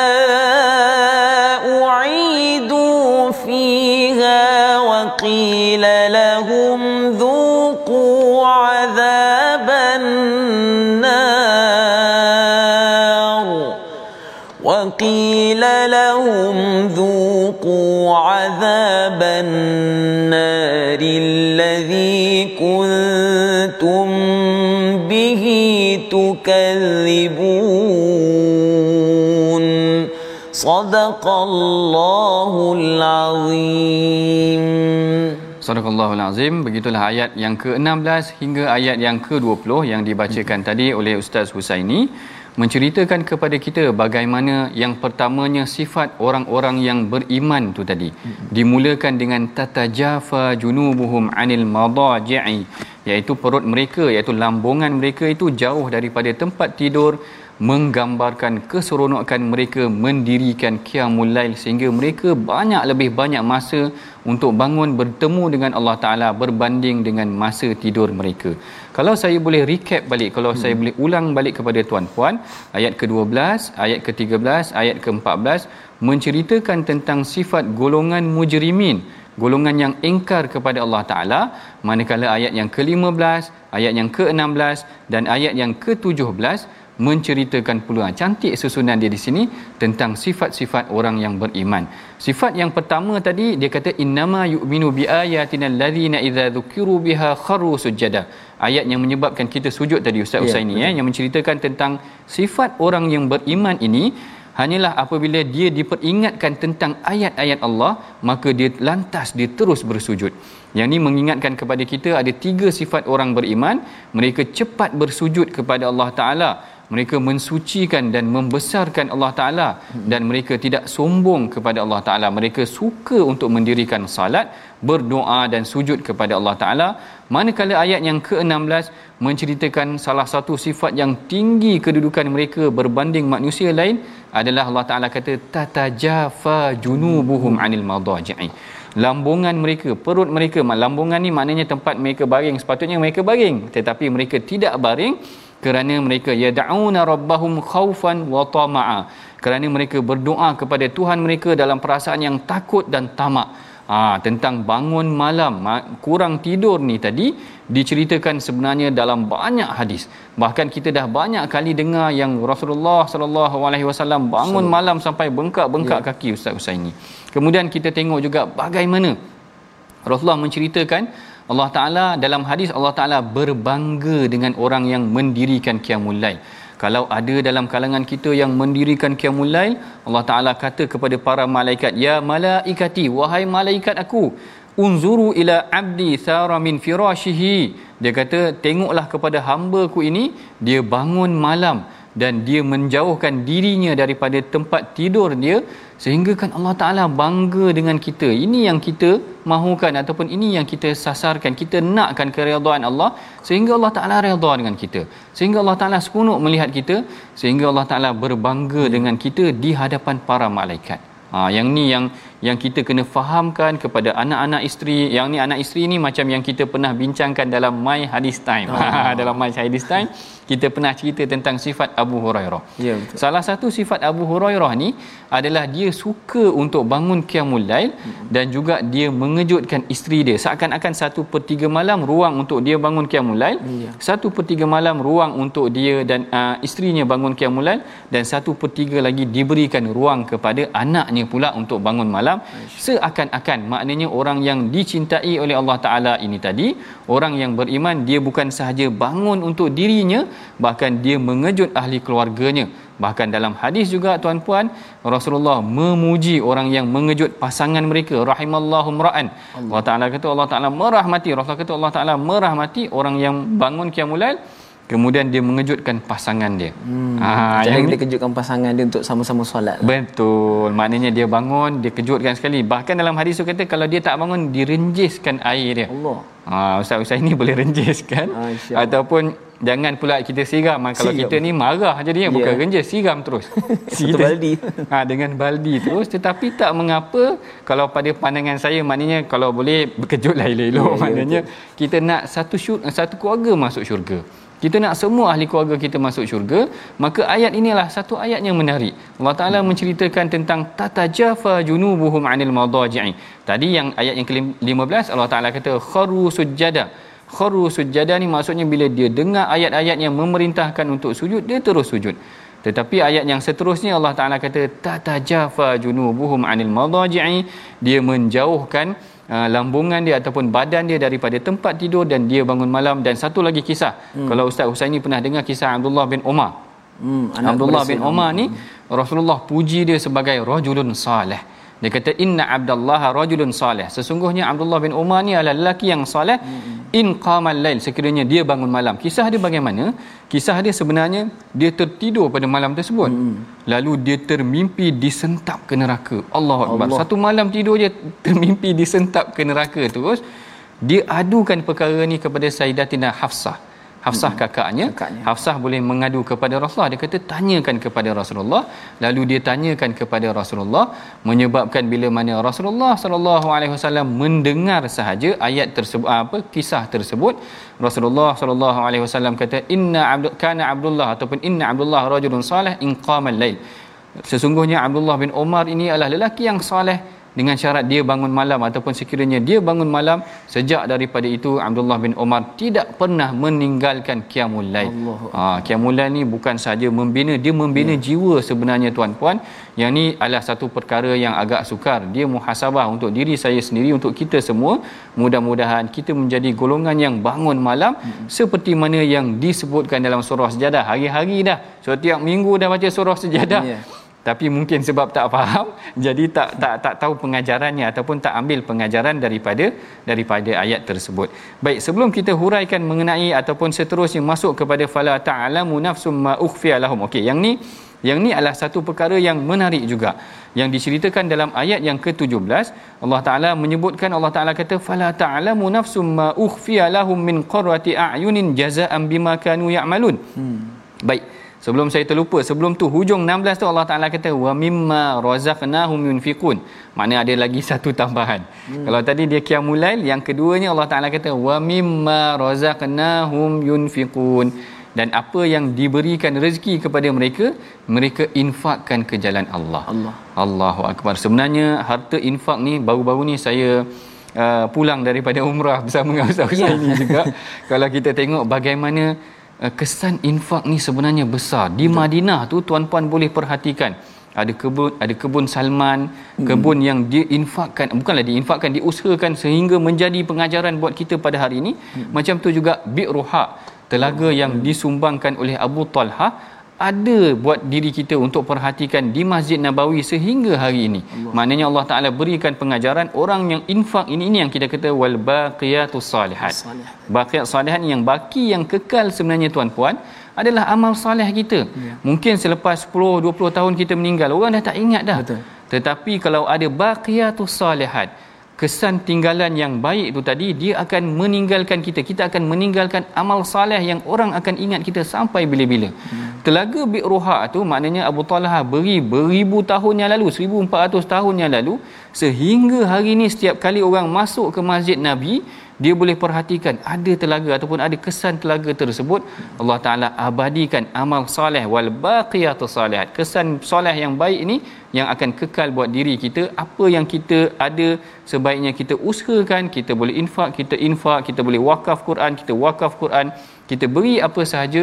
أعيدوا فيها وقيل لهم ذوقوا عذاب النار. وقيل لهم ذوقوا عذاب النار الذي كنتم به تكذبون. صدق الله العظيم Sadaqallahul Azim. Begitulah ayat yang ke-16 hingga ayat yang ke-20 yang dibacakan tadi oleh Ustaz Husaini menceritakan kepada kita bagaimana yang pertamanya sifat orang-orang yang beriman tu tadi dimulakan dengan tatajafa junubuhum anil madaji'i iaitu perut mereka iaitu lambungan mereka itu jauh daripada tempat tidur menggambarkan keseronokan mereka mendirikan qiyamul lail sehingga mereka banyak lebih banyak masa untuk bangun bertemu dengan Allah Taala berbanding dengan masa tidur mereka. Kalau saya boleh recap balik kalau hmm. saya boleh ulang balik kepada tuan-puan ayat ke-12, ayat ke-13, ayat ke-14 menceritakan tentang sifat golongan mujrimin golongan yang ingkar kepada Allah Taala manakala ayat yang ke-15 ayat yang ke-16 dan ayat yang ke-17 menceritakan pula cantik susunan dia di sini tentang sifat-sifat orang yang beriman. Sifat yang pertama tadi dia kata innama yu'minu biayatina allazina idza dzukiru biha kharu sujada. Ayat yang menyebabkan kita sujud tadi Ustaz ya, Usaini ya, yang menceritakan tentang sifat orang yang beriman ini hanyalah apabila dia diperingatkan tentang ayat-ayat Allah maka dia lantas dia terus bersujud. Yang ini mengingatkan kepada kita ada tiga sifat orang beriman, mereka cepat bersujud kepada Allah Taala mereka mensucikan dan membesarkan Allah Taala dan mereka tidak sombong kepada Allah Taala. Mereka suka untuk mendirikan salat berdoa dan sujud kepada Allah Taala. Manakala ayat yang ke-16 menceritakan salah satu sifat yang tinggi kedudukan mereka berbanding manusia lain adalah Allah Taala kata tatajafa junubuhum anil madaji'i. Lambungan mereka perut mereka lambungan ni maknanya tempat mereka baring sepatutnya mereka baring. Tetapi mereka tidak baring kerana mereka yad'una rabbahum khaufan wa tama'a. Kerana mereka berdoa kepada Tuhan mereka dalam perasaan yang takut dan tamak. Ha, tentang bangun malam kurang tidur ni tadi diceritakan sebenarnya dalam banyak hadis. Bahkan kita dah banyak kali dengar yang Rasulullah sallallahu alaihi wasallam bangun malam sampai bengkak-bengkak ya. kaki Ustaz Husaini kemudian kita tengok juga bagaimana Rasulullah menceritakan Allah Taala dalam hadis Allah Taala berbangga dengan orang yang mendirikan qiyamul lail. Kalau ada dalam kalangan kita yang mendirikan qiyamul lail, Allah Taala kata kepada para malaikat, "Ya malaikati, wahai malaikat aku, unzuru ila abdi sara min firashihi." Dia kata, "Tengoklah kepada hamba-ku ini, dia bangun malam dan dia menjauhkan dirinya daripada tempat tidur dia sehingga kan Allah Taala bangga dengan kita. Ini yang kita mahukan ataupun ini yang kita sasarkan. Kita nakkan keridhaan Allah sehingga Allah Taala redha dengan kita. Sehingga Allah Taala seronok melihat kita sehingga Allah Taala berbangga dengan kita di hadapan para malaikat. Ha, yang ni yang yang kita kena fahamkan kepada anak-anak isteri. Yang ni anak isteri ni macam yang kita pernah bincangkan dalam My Hadis Time. Oh. dalam My Hadis Time kita pernah cerita tentang sifat Abu Hurairah. Ya betul. Salah satu sifat Abu Hurairah ni adalah dia suka untuk bangun qiyamul lail hmm. dan juga dia mengejutkan isteri dia. Seakan-akan satu per tiga malam ruang untuk dia bangun qiyamul lail, ya. satu per tiga malam ruang untuk dia dan uh, isterinya bangun qiyamul lail dan satu per tiga lagi diberikan ruang kepada anaknya pula untuk bangun malam. Seakan-akan maknanya orang yang dicintai oleh Allah Taala ini tadi, orang yang beriman dia bukan sahaja bangun untuk dirinya bahkan dia mengejut ahli keluarganya. Bahkan dalam hadis juga tuan-puan Rasulullah memuji orang yang mengejut pasangan mereka rahimallahu ra'an Allah. Taala kata Allah Taala merahmati Rasulullah kata Allah Taala merahmati orang yang bangun qiyamul kemudian dia mengejutkan pasangan dia. Hmm. Ha, Jangan dia kejutkan pasangan dia untuk sama-sama solat. Lah. Betul. Maknanya dia bangun, dia kejutkan sekali. Bahkan dalam hadis tu kata kalau dia tak bangun, direnjiskan air dia. Allah. Ha, Ustaz-ustaz ini boleh renjiskan. Ha, Ataupun jangan pula kita siram. Kalau siram. kita ni marah jadinya, yeah. bukan renjis, siram terus. Satu baldi. Ha, dengan baldi terus. Tetapi tak mengapa kalau pada pandangan saya, maknanya kalau boleh berkejutlah elok-elok. Yeah, ya, maknanya yeah, kita nak satu syur, satu keluarga masuk syurga kita nak semua ahli keluarga kita masuk syurga maka ayat inilah satu ayat yang menarik. Allah Taala menceritakan tentang tatajafa junubuhum anil madaji'i. Tadi yang ayat yang ke-15 Allah Taala kata kharu sujada kharu sujada ni maksudnya bila dia dengar ayat-ayat yang memerintahkan untuk sujud dia terus sujud. Tetapi ayat yang seterusnya Allah Taala kata tatajafa junubuhum anil madaji'i. Dia menjauhkan uh, lambungan dia ataupun badan dia daripada tempat tidur dan dia bangun malam. Dan satu lagi kisah. Hmm. kalau Ustaz Husaini pernah dengar kisah Abdullah bin Umar hmm, Abdullah bin Umar ni Rasulullah puji dia sebagai rajulun salih dia kata inna Abdullah rajulun salih. Sesungguhnya Abdullah bin Umar ni adalah lelaki yang soleh. Hmm. In qamal lail sekiranya dia bangun malam. Kisah dia bagaimana? Kisah dia sebenarnya dia tertidur pada malam tersebut. Hmm. Lalu dia termimpi disentap ke neraka. Allahu akbar. Allah. Satu malam tidur je termimpi disentap ke neraka terus. Dia adukan perkara ni kepada Sayyidatina Hafsah. Hafsah hmm. kakaknya. kakaknya Hafsah boleh mengadu kepada Rasulullah dia kata tanyakan kepada Rasulullah lalu dia tanyakan kepada Rasulullah menyebabkan bila mana Rasulullah sallallahu alaihi wasallam mendengar sahaja ayat tersebut apa kisah tersebut Rasulullah sallallahu alaihi wasallam kata inna abdu kana abdullah ataupun inna abdullah rajulun salih in qamal lail sesungguhnya Abdullah bin Umar ini adalah lelaki yang soleh dengan syarat dia bangun malam ataupun sekiranya dia bangun malam sejak daripada itu Abdullah bin Umar tidak pernah meninggalkan qiyamul lail. Ha qiyamul lail ni bukan saja membina dia membina ya. jiwa sebenarnya tuan-puan. Yang ni adalah satu perkara yang agak sukar. Dia muhasabah untuk diri saya sendiri untuk kita semua. Mudah-mudahan kita menjadi golongan yang bangun malam hmm. seperti mana yang disebutkan dalam surah sejadah hari-hari dah. Setiap minggu dah baca surah sejadah. Yeah tapi mungkin sebab tak faham jadi tak tak tak tahu pengajarannya ataupun tak ambil pengajaran daripada daripada ayat tersebut. Baik, sebelum kita huraikan mengenai ataupun seterusnya masuk kepada fala ta'lamu nafsum ma ukhfiya lahum. Okey, yang ni yang ni adalah satu perkara yang menarik juga yang diceritakan dalam ayat yang ke-17 Allah Taala menyebutkan Allah Taala kata fala ta'lamu nafsum ma ukhfiya lahum min qurrati a'yunin jazaa'an bima kanu ya'malun. Hmm. Baik. Sebelum saya terlupa, sebelum tu hujung 16 tu Allah Taala kata wa mimma razaqnahum yunfiqun. Makna ada lagi satu tambahan. Hmm. Kalau tadi dia qiyamul lail, yang keduanya Allah Taala kata wa mimma razaqnahum yunfiqun. Dan apa yang diberikan rezeki kepada mereka, mereka infakkan ke jalan Allah. Allah. Allahu akbar. Sebenarnya harta infak ni baru-baru ni saya uh, pulang daripada umrah bersama dengan Ustaz ya. ini juga. Kalau kita tengok bagaimana kesan infak ni sebenarnya besar. Di Betul. Madinah tu tuan-puan boleh perhatikan ada kebun ada kebun Salman, hmm. kebun yang diinfakkan bukanlah diinfakkan diusahakan sehingga menjadi pengajaran buat kita pada hari ini. Hmm. Macam tu juga Bi'ruha, telaga hmm. yang disumbangkan oleh Abu Talha ada buat diri kita untuk perhatikan di Masjid Nabawi sehingga hari ini. Allah. Maknanya Allah Taala berikan pengajaran orang yang infak ini ini yang kita kata wal baqiyatus salihat. Baqiyat salihat yang baki yang kekal sebenarnya tuan-puan adalah amal soleh kita. Ya. Mungkin selepas 10 20 tahun kita meninggal orang dah tak ingat dah. Betul. Tetapi kalau ada baqiyatus salihat kesan tinggalan yang baik itu tadi dia akan meninggalkan kita kita akan meninggalkan amal saleh yang orang akan ingat kita sampai bila-bila hmm. telaga bi'ruha tu maknanya Abu Talha beri beribu tahun yang lalu 1400 tahun yang lalu sehingga hari ini setiap kali orang masuk ke masjid Nabi dia boleh perhatikan ada telaga ataupun ada kesan telaga tersebut Allah Taala abadikan amal soleh wal baqiyatus salihat. Kesan soleh yang baik ini yang akan kekal buat diri kita. Apa yang kita ada sebaiknya kita usahakan kita boleh infak kita infak kita boleh wakaf Quran kita wakaf Quran kita beri apa sahaja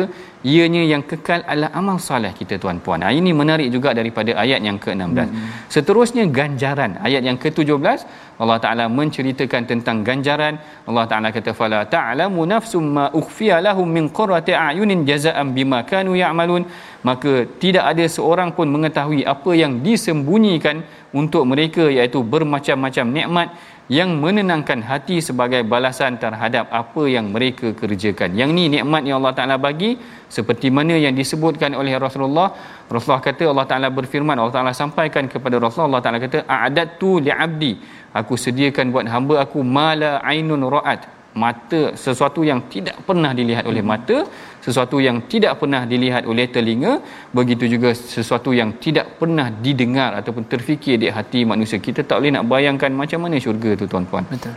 ianya yang kekal adalah amal soleh kita tuan-puan. Ha, ini menarik juga daripada ayat yang ke-16. Hmm. Seterusnya ganjaran. Ayat yang ke-17 Allah Taala menceritakan tentang ganjaran. Allah Taala kata fala ta'lamu nafsum ma ukhfiya lahum min qurrati a'yunin jazaa'an bima kanu ya'malun. Maka tidak ada seorang pun mengetahui apa yang disembunyikan untuk mereka iaitu bermacam-macam nikmat yang menenangkan hati sebagai balasan terhadap apa yang mereka kerjakan. Yang ni nikmat yang Allah Taala bagi seperti mana yang disebutkan oleh Rasulullah. Rasulullah kata Allah Taala berfirman, Allah Taala sampaikan kepada Rasulullah, Allah Taala kata a'adattu li'abdi. Aku sediakan buat hamba aku mala ainun ra'at mata sesuatu yang tidak pernah dilihat oleh mata sesuatu yang tidak pernah dilihat oleh telinga begitu juga sesuatu yang tidak pernah didengar ataupun terfikir di hati manusia. Kita tak boleh nak bayangkan macam mana syurga tu tuan-puan. Betul.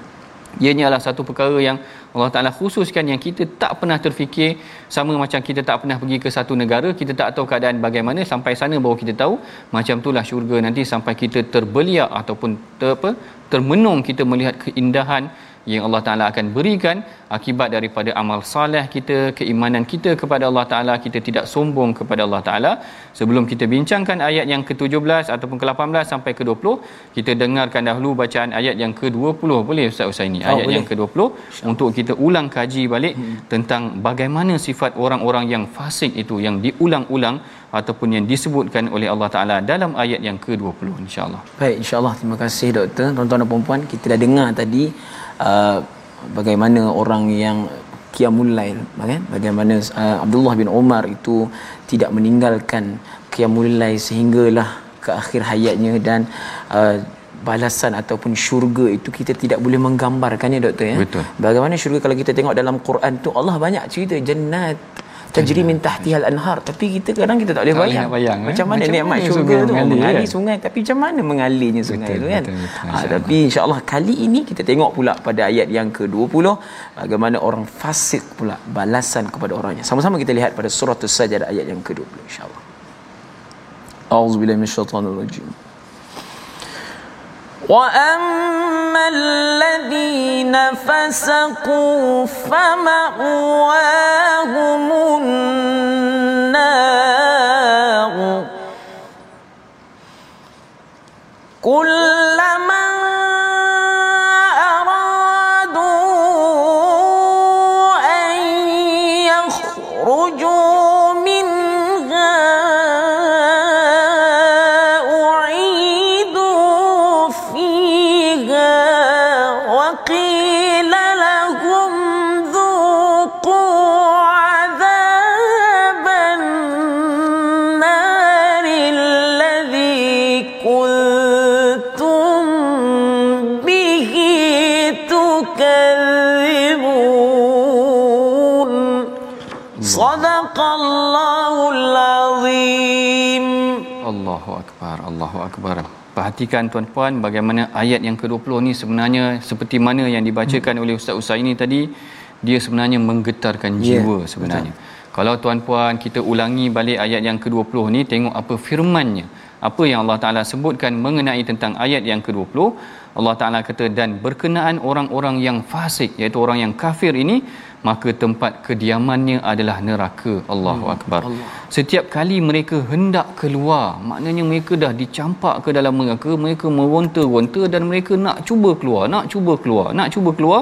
Ianya adalah satu perkara yang Allah Taala khususkan yang kita tak pernah terfikir sama macam kita tak pernah pergi ke satu negara kita tak tahu keadaan bagaimana sampai sana baru kita tahu macam itulah syurga nanti sampai kita terbeliak ataupun ter, apa termenung kita melihat keindahan yang Allah Taala akan berikan akibat daripada amal soleh kita keimanan kita kepada Allah taala kita tidak sombong kepada Allah taala sebelum kita bincangkan ayat yang ke-17 ataupun ke-18 sampai ke-20 kita dengarkan dahulu bacaan ayat yang ke-20 boleh ustaz Usaini oh, ayat boleh. yang ke-20 untuk kita ulang kaji balik hmm. tentang bagaimana sifat orang-orang yang fasik itu yang diulang-ulang ataupun yang disebutkan oleh Allah Taala dalam ayat yang ke-20 insya-Allah. Baik insya-Allah terima kasih doktor. Tuan-tuan dan puan-puan kita dah dengar tadi uh, bagaimana orang yang qiyamul lail kan bagaimana uh, Abdullah bin Umar itu tidak meninggalkan qiyamul lail sehinggalah ke akhir hayatnya dan uh, balasan ataupun syurga itu kita tidak boleh menggambarkannya doktor ya. Betul. Bagaimana syurga kalau kita tengok dalam Quran tu Allah banyak cerita jannat tajri min tahtihal anhar tapi kita kadang kita tak boleh bayang, bayang eh? macam mana nikmat syurga tu? mengalir, mengalir kan? sungai. Tapi macam mana mengalirnya sungai betul, tu kan? betul, betul, ha, tapi insyaallah kali ini kita tengok pula pada ayat yang ke-20 bagaimana orang fasik pula balasan kepada orangnya. Sama-sama kita lihat pada surah as-sajdah ayat yang ke-20 insyaallah. Auzubillahi minasyaitanir rajim واما الذين فسقوا فماواهم النار كلما Perhatikan tuan-puan bagaimana ayat yang ke-20 ni sebenarnya seperti mana yang dibacakan hmm. oleh Ustaz Usai ini tadi dia sebenarnya menggetarkan ya, jiwa yeah, sebenarnya. Betul. Kalau tuan-puan kita ulangi balik ayat yang ke-20 ni tengok apa firman-Nya. Apa yang Allah Taala sebutkan mengenai tentang ayat yang ke-20 Allah Taala kata dan berkenaan orang-orang yang fasik iaitu orang yang kafir ini maka tempat kediamannya adalah neraka Allahu hmm. akbar Allah. setiap kali mereka hendak keluar maknanya mereka dah dicampak ke dalam neraka mereka meronta-ronta dan mereka nak cuba keluar nak cuba keluar nak cuba keluar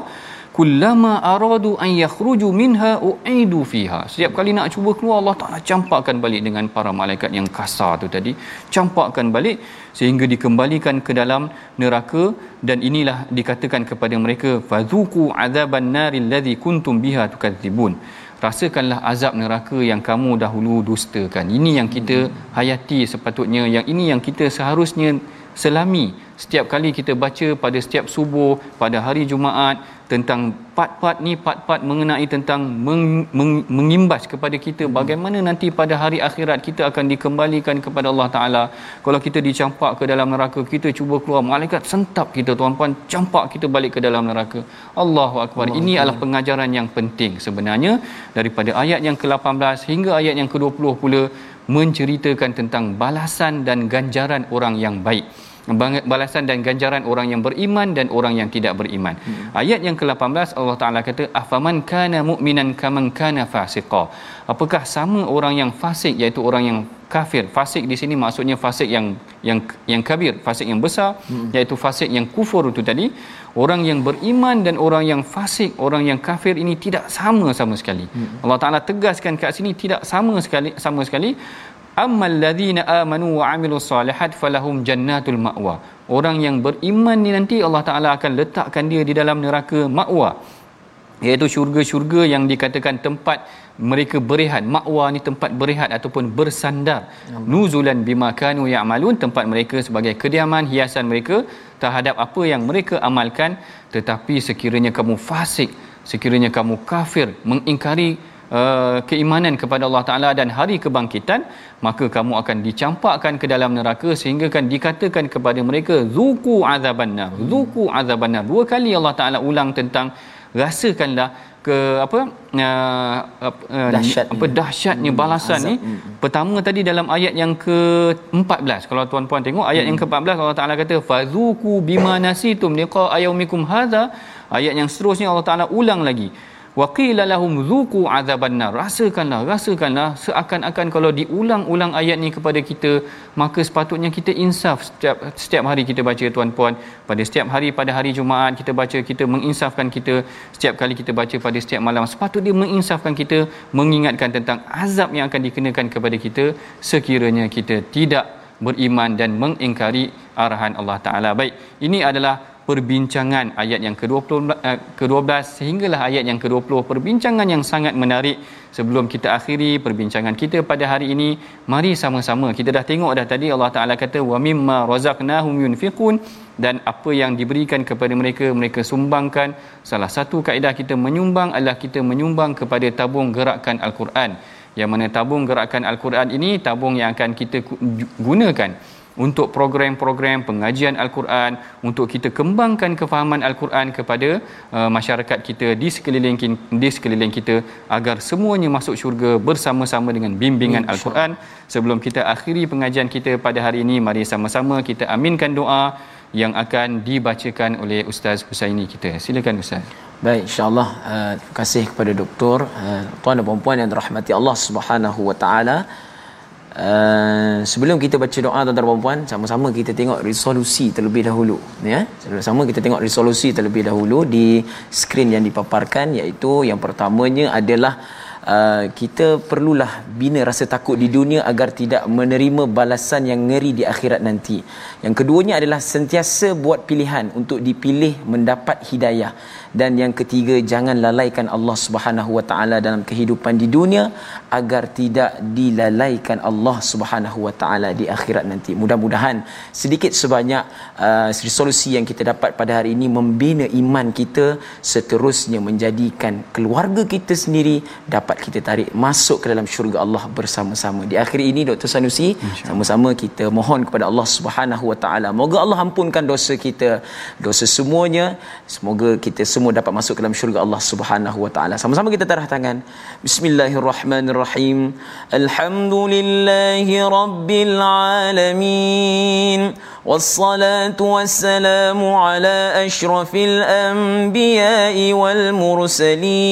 kullama aradu an yakhruju minha uidu fiha. Setiap kali nak cuba keluar Allah Taala campakkan balik dengan para malaikat yang kasar tu tadi. Campakkan balik sehingga dikembalikan ke dalam neraka dan inilah dikatakan kepada mereka fazuqu azaban naril ladzi kuntum biha tukadzibun. Rasakanlah azab neraka yang kamu dahulu dustakan. Ini yang kita hayati sepatutnya. Yang ini yang kita seharusnya selami. Setiap kali kita baca pada setiap subuh pada hari Jumaat tentang part-part ni part-part mengenai tentang meng, meng, mengimbas kepada kita bagaimana nanti pada hari akhirat kita akan dikembalikan kepada Allah Taala. Kalau kita dicampak ke dalam neraka kita cuba keluar malaikat sentap kita tuan-puan campak kita balik ke dalam neraka. Allahu akbar. Allah ini Allah. adalah pengajaran yang penting sebenarnya daripada ayat yang ke-18 hingga ayat yang ke-20 pula menceritakan tentang balasan dan ganjaran orang yang baik balasan dan ganjaran orang yang beriman dan orang yang tidak beriman. Hmm. Ayat yang ke-18 Allah Taala kata afaman kana mu'minan kaman kana fasiqa. Apakah sama orang yang fasik iaitu orang yang kafir. Fasik di sini maksudnya fasik yang yang yang kabir, fasik yang besar hmm. iaitu fasik yang kufur itu tadi. Orang yang beriman dan orang yang fasik, orang yang kafir ini tidak sama sama sekali. Hmm. Allah Taala tegaskan kat sini tidak sama sekali sama sekali ammal ladzina amanu wa amilus solihat falahum jannatul ma'wa orang yang beriman ni nanti Allah Taala akan letakkan dia di dalam neraka ma'wa iaitu syurga-syurga yang dikatakan tempat mereka berehat. Makwa ni tempat berehat ataupun bersandar. Nuzulan bima kanu ya'malun tempat mereka sebagai kediaman hiasan mereka terhadap apa yang mereka amalkan. Tetapi sekiranya kamu fasik sekiranya kamu kafir mengingkari uh, keimanan kepada Allah Taala dan hari kebangkitan maka kamu akan dicampakkan ke dalam neraka sehingga kan dikatakan kepada mereka zuku azabannar. Zuku azabannar. Dua kali Allah Taala ulang tentang rasakanlah ke apa uh, uh, dahsyatnya. apa dahsyatnya hmm, balasan azab. ni hmm. pertama tadi dalam ayat yang ke-14 kalau tuan-puan tengok ayat hmm. yang ke-14 Allah Taala kata fazuku bima nasitum liqa ayaumikum hadza ayat yang seterusnya Allah Taala ulang lagi waqila lahum zuqu azabannar. Rasakanlah rasakanlah seakan-akan kalau diulang-ulang ayat ni kepada kita maka sepatutnya kita insaf setiap setiap hari kita baca tuan-puan. Pada setiap hari pada hari Jumaat kita baca kita menginsafkan kita. Setiap kali kita baca pada setiap malam sepatutnya menginsafkan kita mengingatkan tentang azab yang akan dikenakan kepada kita. Sekiranya kita tidak beriman dan mengingkari arahan Allah Taala. Baik, ini adalah perbincangan ayat yang ke-20 uh, ke-12 sehinggalah ayat yang ke-20 perbincangan yang sangat menarik. Sebelum kita akhiri perbincangan kita pada hari ini mari sama-sama. Kita dah tengok dah tadi Allah Taala kata wa mimma razaqnahum yunfiqun. Dan apa yang diberikan kepada mereka mereka sumbangkan. Salah satu kaedah kita menyumbang adalah kita menyumbang kepada tabung gerakan al-Quran. Yang mana tabung gerakan al-Quran ini tabung yang akan kita gunakan untuk program-program pengajian Al-Quran untuk kita kembangkan kefahaman Al-Quran kepada uh, masyarakat kita di sekeliling di sekeliling kita agar semuanya masuk syurga bersama-sama dengan bimbingan Al-Quran. Sebelum kita akhiri pengajian kita pada hari ini mari sama-sama kita aminkan doa yang akan dibacakan oleh Ustaz Husaini kita. Silakan Ustaz. Baik, insyaAllah uh, terima kasih kepada doktor uh, tuan dan puan yang dirahmati Allah Subhanahu Wa Taala. Uh, sebelum kita baca doa tuan-tuan dan puan sama-sama kita tengok resolusi terlebih dahulu ya. Sama-sama kita tengok resolusi terlebih dahulu di skrin yang dipaparkan iaitu yang pertamanya adalah uh, kita perlulah bina rasa takut di dunia agar tidak menerima balasan yang ngeri di akhirat nanti. Yang keduanya adalah sentiasa buat pilihan untuk dipilih mendapat hidayah dan yang ketiga jangan lalaikan Allah Subhanahu Wa Taala dalam kehidupan di dunia agar tidak dilalaikan Allah Subhanahu Wa Taala di akhirat nanti. Mudah-mudahan sedikit sebanyak uh, resolusi yang kita dapat pada hari ini membina iman kita seterusnya menjadikan keluarga kita sendiri dapat kita tarik masuk ke dalam syurga Allah bersama-sama. Di akhir ini Dr Sanusi sama-sama kita mohon kepada Allah Subhanahu Wa Taala. Moga Allah ampunkan dosa kita, dosa semuanya. Semoga kita semua semua dapat masuk ke dalam syurga Allah Subhanahu wa taala. Sama-sama kita tarah tangan. Bismillahirrahmanirrahim. Alhamdulillahi rabbil alamin. والصلاة والسلام على أشرف الأنبياء والمرسلين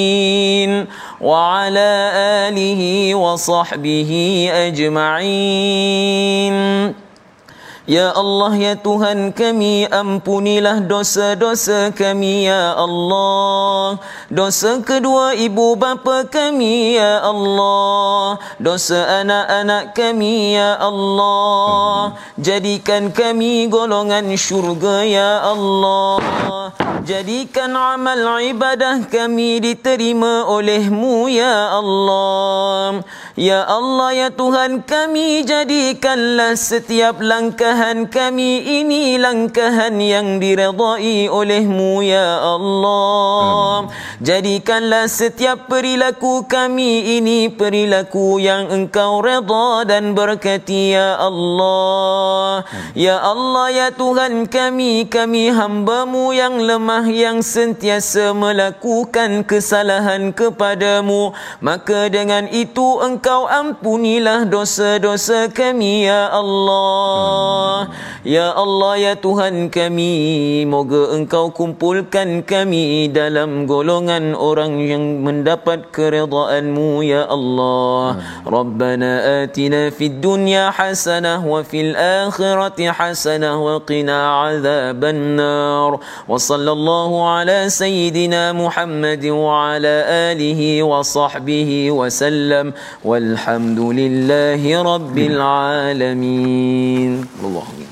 وعلى آله وصحبه أجمعين Ya Allah ya Tuhan kami ampunilah dosa-dosa kami ya Allah. Dosa kedua ibu bapa kami ya Allah. Dosa anak-anak kami ya Allah. Jadikan kami golongan syurga ya Allah. Jadikan amal ibadah kami diterima olehmu ya Allah. Ya Allah ya Tuhan kami jadikanlah setiap langkah langkahan kami ini langkahan yang diredai olehmu ya Allah. Jadikanlah setiap perilaku kami ini perilaku yang engkau reda dan berkati ya Allah. Ya Allah ya Tuhan kami kami hambamu yang lemah yang sentiasa melakukan kesalahan kepadamu. Maka dengan itu engkau ampunilah dosa-dosa kami ya Allah Ya Allah ya Tuhan kami Moga engkau kumpulkan kami Dalam golongan orang yang mendapat keredaanmu Ya Allah Rabbana atina fid dunya hasanah Wa fil akhirati hasanah Wa qina azaban nar Wa sallallahu ala sayyidina Muhammad Wa ala alihi wa sahbihi wa sallam Walhamdulillahi rabbil alamin الله belonging.